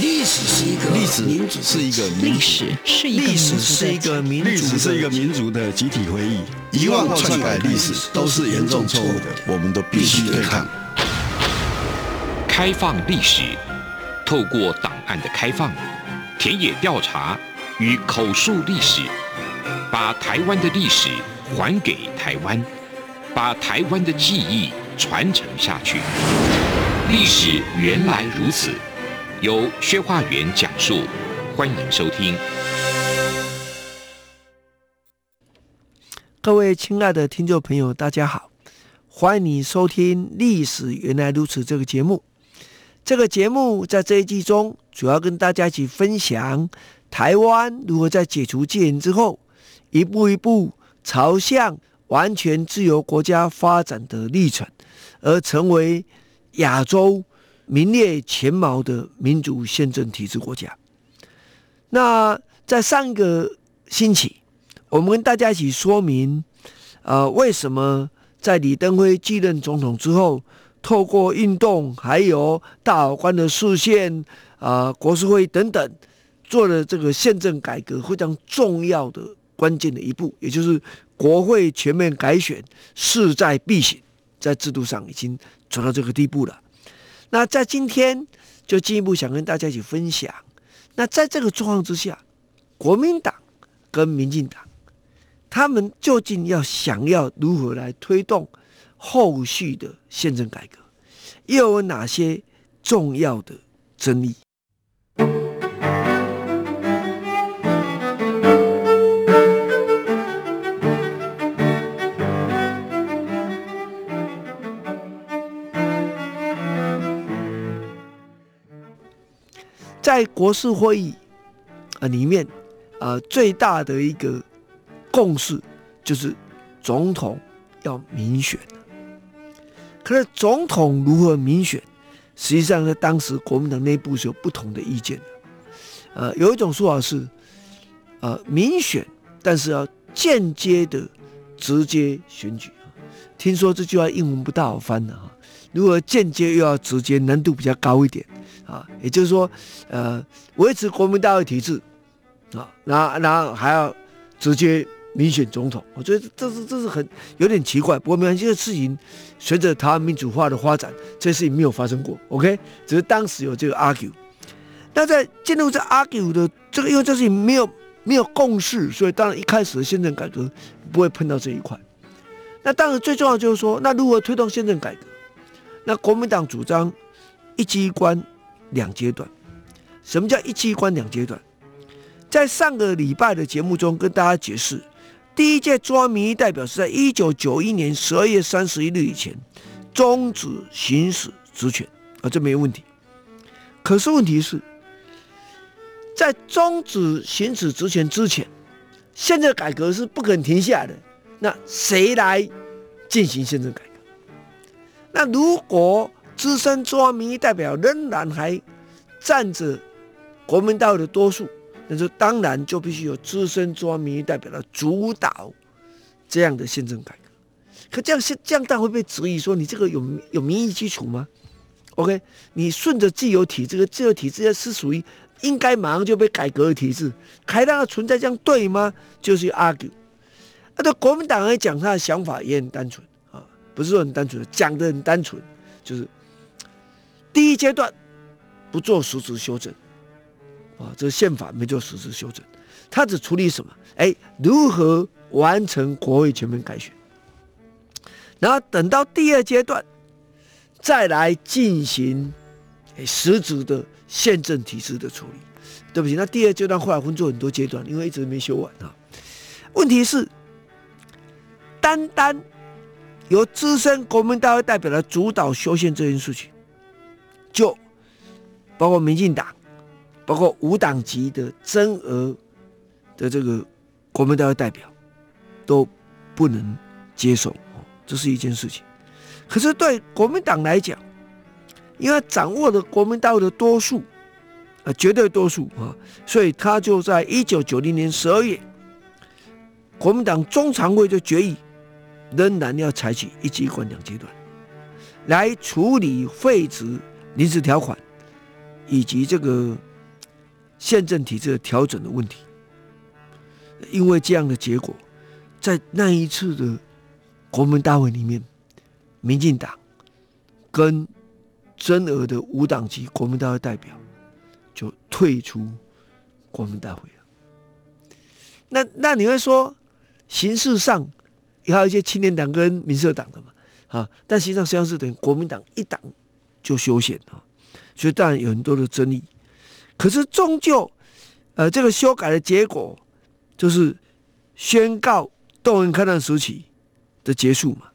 历史是一个历史民主是一个历史是一个历史是一个民历史是一个民族的集体回忆。遗忘或篡改历史都是严重错误的，我们都必须对抗。开放历史，透过档案的开放、田野调查与口述历史，把台湾的历史还给台湾，把台湾的记忆传承下去。历史原来如此。由薛化元讲述，欢迎收听。各位亲爱的听众朋友，大家好，欢迎你收听《历史原来如此》这个节目。这个节目在这一季中，主要跟大家一起分享台湾如何在解除戒严之后，一步一步朝向完全自由国家发展的历程，而成为亚洲。名列前茅的民主宪政体制国家。那在上个星期，我们跟大家一起说明，呃，为什么在李登辉继任总统之后，透过运动，还有大法官的释宪，啊、呃，国是会等等，做了这个宪政改革非常重要的关键的一步，也就是国会全面改选势在必行，在制度上已经走到这个地步了。那在今天就进一步想跟大家一起分享。那在这个状况之下，国民党跟民进党，他们究竟要想要如何来推动后续的宪政改革，又有哪些重要的争议？在国事会议啊里面啊最大的一个共识就是总统要民选。可是总统如何民选，实际上在当时国民党内部是有不同的意见的。呃，有一种说法是，呃，民选，但是要间接的直接选举。听说这句话英文不大好翻的哈，如果间接又要直接，难度比较高一点。啊，也就是说，呃，维持国民大会体制，啊，然后然后还要直接民选总统，我觉得这是这是很有点奇怪。不过没关系，这事情随着台湾民主化的发展，这事情没有发生过。OK，只是当时有这个 argue。那在进入这 argue 的这个，因为这事情没有没有共识，所以当然一开始的宪政改革不会碰到这一块。那当然最重要就是说，那如何推动宪政改革？那国民党主张一机关。两阶段，什么叫一机关两阶段？在上个礼拜的节目中跟大家解释，第一届中央民意代表是在一九九一年十二月三十一日以前终止行使职权啊，这没有问题。可是问题是，在终止行使职权之前，宪政改革是不可能停下的。那谁来进行宪政改革？那如果资深中央民意代表仍然还占着国民大会的多数，那就当然就必须有资深中央民意代表来主导这样的宪政改革。可这样现这样，但会被质疑说你这个有有民意基础吗？OK，你顺着既有体制，个既有体制是属于应该马上就被改革的体制，还让它存在，这样对吗？就是 argue。那对国民党来讲，他的想法也很单纯啊，不是说很单纯，讲得很单纯，就是。第一阶段不做实质修正，啊，这宪法没做实质修正，他只处理什么？哎，如何完成国会全面改选？然后等到第二阶段再来进行实质的宪政体制的处理。对不起，那第二阶段后来分做很多阶段，因为一直没修完啊。问题是，单单由资深国民大会代表来主导修宪这件事情。就包括民进党，包括无党籍的增额的这个国民大会代表都不能接受，这是一件事情。可是对国民党来讲，因为掌握了国民大会的多数，呃，绝对多数啊，所以他就在一九九零年十二月，国民党中常会就决议，仍然要采取一机关两阶段。来处理废止临时条款以及这个宪政体制的调整的问题。因为这样的结果，在那一次的国民大会里面，民进党跟真额的无党籍国民大会代表就退出国民大会了。那那你会说，形式上也还有一些青年党跟民社党的嘛？啊，但实际上实际上是等于国民党一党就修宪啊，所以当然有很多的争议。可是终究，呃，这个修改的结果。就是宣告动员抗战时期的结束嘛。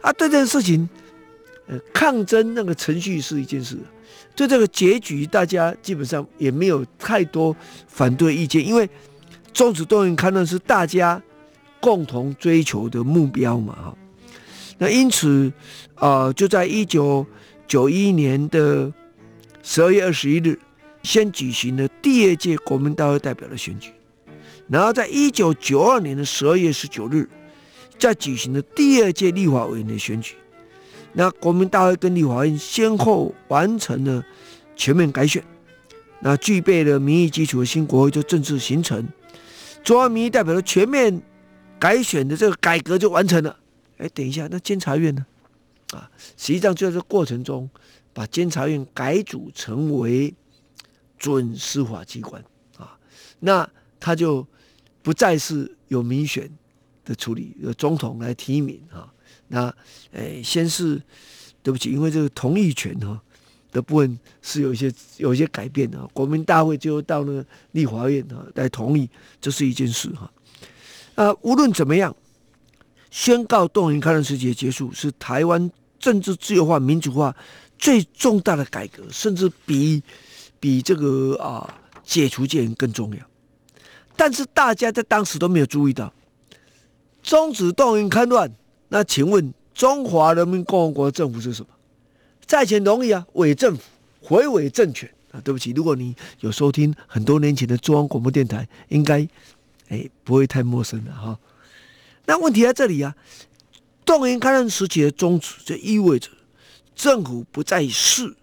啊，这件事情，呃，抗争那个程序是一件事，对这个结局，大家基本上也没有太多反对意见，因为。终止动员戡乱是大家共同追求的目标嘛？哈，那因此，呃，就在一九九一年的十二月二十一日，先举行了第二届国民大会代表的选举，然后在一九九二年的十二月十九日，再举行了第二届立法委员的选举。那国民大会跟立法院先后完成了全面改选，那具备了民意基础的新国会就正式形成。中央民意代表的全面改选的这个改革就完成了。哎，等一下，那监察院呢？啊，实际上就在这过程中，把监察院改组成为准司法机关啊，那他就不再是有民选的处理，由总统来提名啊。那哎，先是对不起，因为这个同意权哈。的部分是有一些有一些改变的，国民大会就到那个立法院啊来同意，这是一件事哈。啊，无论怎么样，宣告动员戡乱时期结束，是台湾政治自由化、民主化最重大的改革，甚至比比这个啊解除戒严更重要。但是大家在当时都没有注意到，终止动员戡乱，那请问中华人民共和国政府是什么？在前容易啊，伪政府、回伪政权啊！对不起，如果你有收听很多年前的中央广播电台，应该哎不会太陌生了哈。那问题在这里啊，动员戡乱时期的终止，就意味着政府不再是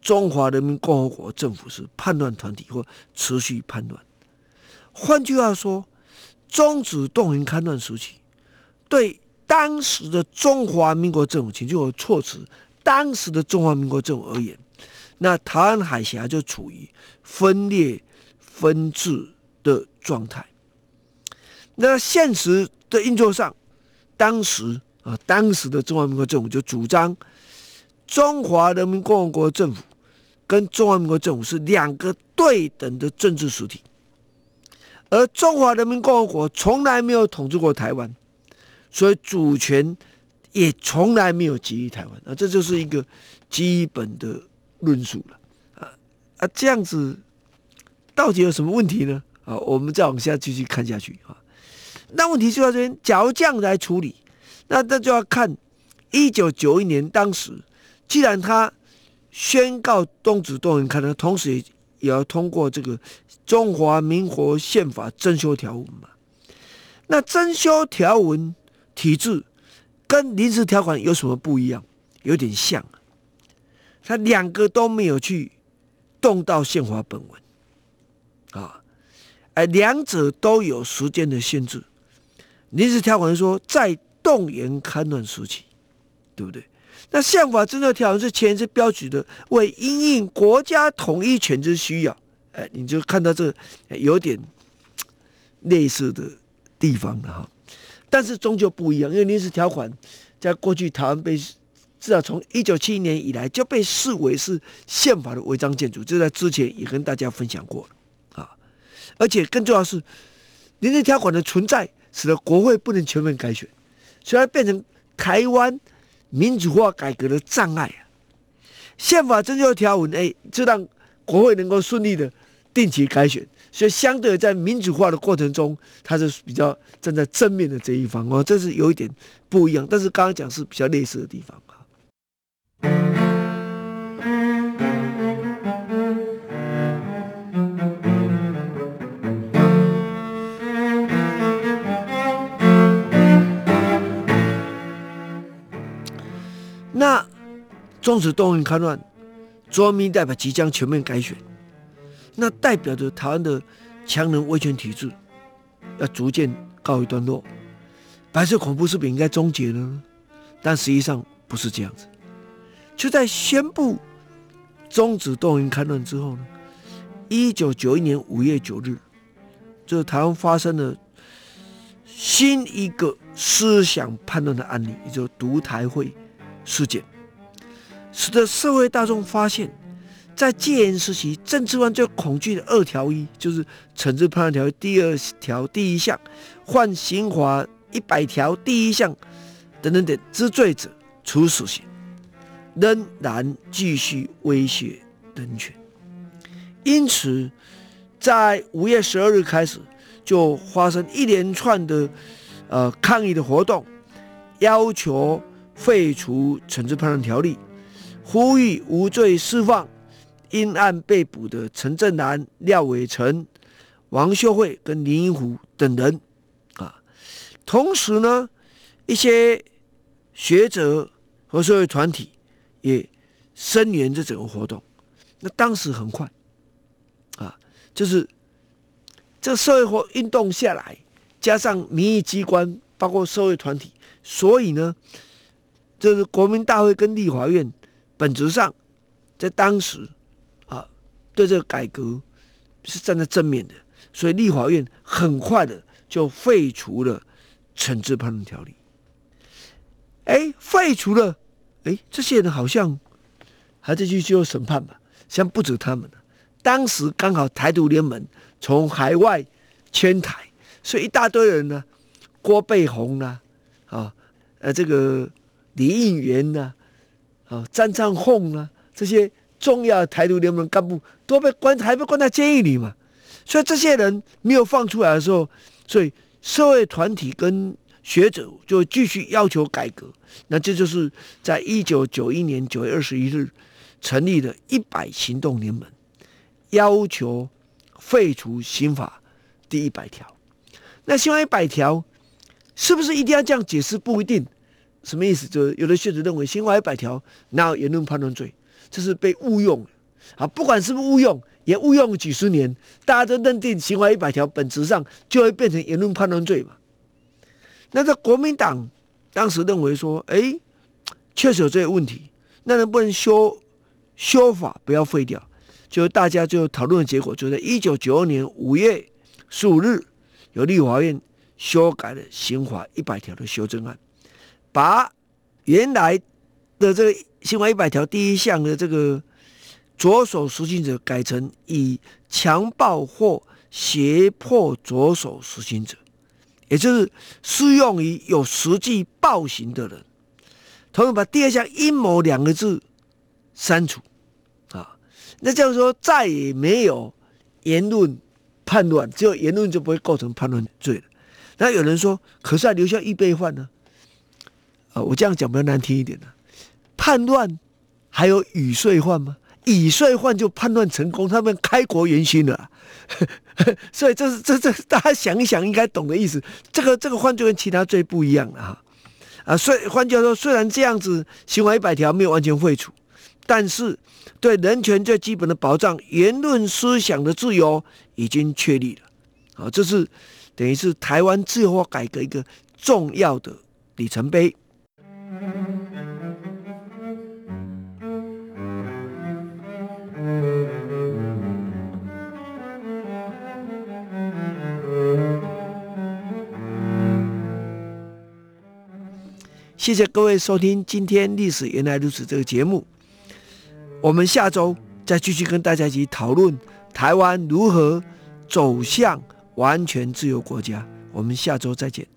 中华人民共和国政府是叛乱团体或持续叛乱。换句话说，终止动员戡乱时期，对当时的中华民国政府，请就有措辞。当时的中华民国政府而言，那台湾海峡就处于分裂分治的状态。那现实的运作上，当时啊，当时的中华民国政府就主张，中华人民共和国政府跟中华民国政府是两个对等的政治实体，而中华人民共和国从来没有统治过台湾，所以主权。也从来没有给予台湾啊，这就是一个基本的论述了啊啊，这样子到底有什么问题呢？啊，我们再往下继续看下去啊。那问题就在这边，假如这样来处理，那那就要看一九九一年当时，既然他宣告终止动员可能，同时也也要通过这个中华民国宪法增修条文嘛，那增修条文体制。跟临时条款有什么不一样？有点像，他两个都没有去动到宪法本文啊，哎，两者都有时间的限制。临时条款说在动员戡乱时期，对不对？那宪法增修条文是前置标举的，为因应国家统一权之需要，哎，你就看到这有点类似的地方了哈。但是终究不一样，因为临时条款在过去台湾被至少从一九七一年以来就被视为是宪法的违章建筑，这在之前也跟大家分享过啊。而且更重要的是，临时条款的存在使得国会不能全面改选，所以变成台湾民主化改革的障碍啊。宪法增修条文，哎，就让国会能够顺利的定期改选，所以相对在民主化的过程中，他是比较站在正面的这一方哦，这是有一点不一样，但是刚刚讲是比较类似的地方啊。那中止动乱戡乱，左民代表即将全面改选。那代表着台湾的强人威权体制要逐渐告一段落，白色恐怖是不是应该终结呢？但实际上不是这样子。就在宣布终止动员戡乱之后呢，一九九一年五月九日，这台湾发生了新一个思想叛乱的案例，也就是独台会事件。使得社会大众发现，在戒严时期，政治犯最恐惧的二条一，就是惩治叛乱条例第二条第一项，换刑法一百条第一项等等等之罪者，处死刑，仍然继续威胁人权。因此，在五月十二日开始，就发生一连串的呃抗议的活动，要求废除惩治叛乱条例。呼吁无罪释放因案被捕的陈正南、廖伟成、王秀慧跟林荫虎等人啊。同时呢，一些学者和社会团体也声援这整个活动。那当时很快啊，就是这社会活运动下来，加上民意机关，包括社会团体，所以呢，就是国民大会跟立法院。本质上，在当时，对这个改革是站在正面的，所以立法院很快的就废除了惩治叛乱条例。哎，废除了，哎，这些人好像还在继续接受审判吧？像不止他们。当时刚好台独联盟从海外迁台，所以一大堆人呢，郭背红呐，啊，呃，这个李应元呐。啊，张昌凤啊，这些重要的台独联盟干部都被关，还被关在监狱里嘛。所以这些人没有放出来的时候，所以社会团体跟学者就继续要求改革。那这就是在一九九一年九月二十一日成立的一百行动联盟，要求废除刑法第一百条。那刑法一百条是不是一定要这样解释？不一定。什么意思？就是有的学者认为，刑法一百条哪有言论判断罪？这是被误用啊！不管是不是误用，也误用了几十年，大家都认定刑法一百条本质上就会变成言论判断罪嘛。那这国民党当时认为说，哎，确实有这个问题，那能不能修修法，不要废掉？就大家最后讨论的结果，就在一九九二年五月十五日，由立法院修改了刑法一百条的修正案。把原来的这个刑法一百条第一项的这个着手实行者改成以强暴或胁迫着手实行者，也就是适用于有实际暴行的人。同时把第二项阴谋两个字删除啊，那这样说再也没有言论叛乱，只有言论就不会构成叛乱罪了。那有人说，可是还留下预备犯呢？啊，我这样讲比较难听一点的，叛乱还有已遂犯吗？已遂犯就叛乱成功，他们开国元勋了，所以这是这这大家想一想应该懂的意思。这个这个犯罪跟其他罪不一样了哈。啊，所以换句话说，虽然这样子刑法一百条没有完全废除，但是对人权最基本的保障，言论思想的自由已经确立了。啊，这是等于是台湾自由化改革一个重要的里程碑。谢谢各位收听今天《历史原来如此》这个节目。我们下周再继续跟大家一起讨论台湾如何走向完全自由国家。我们下周再见。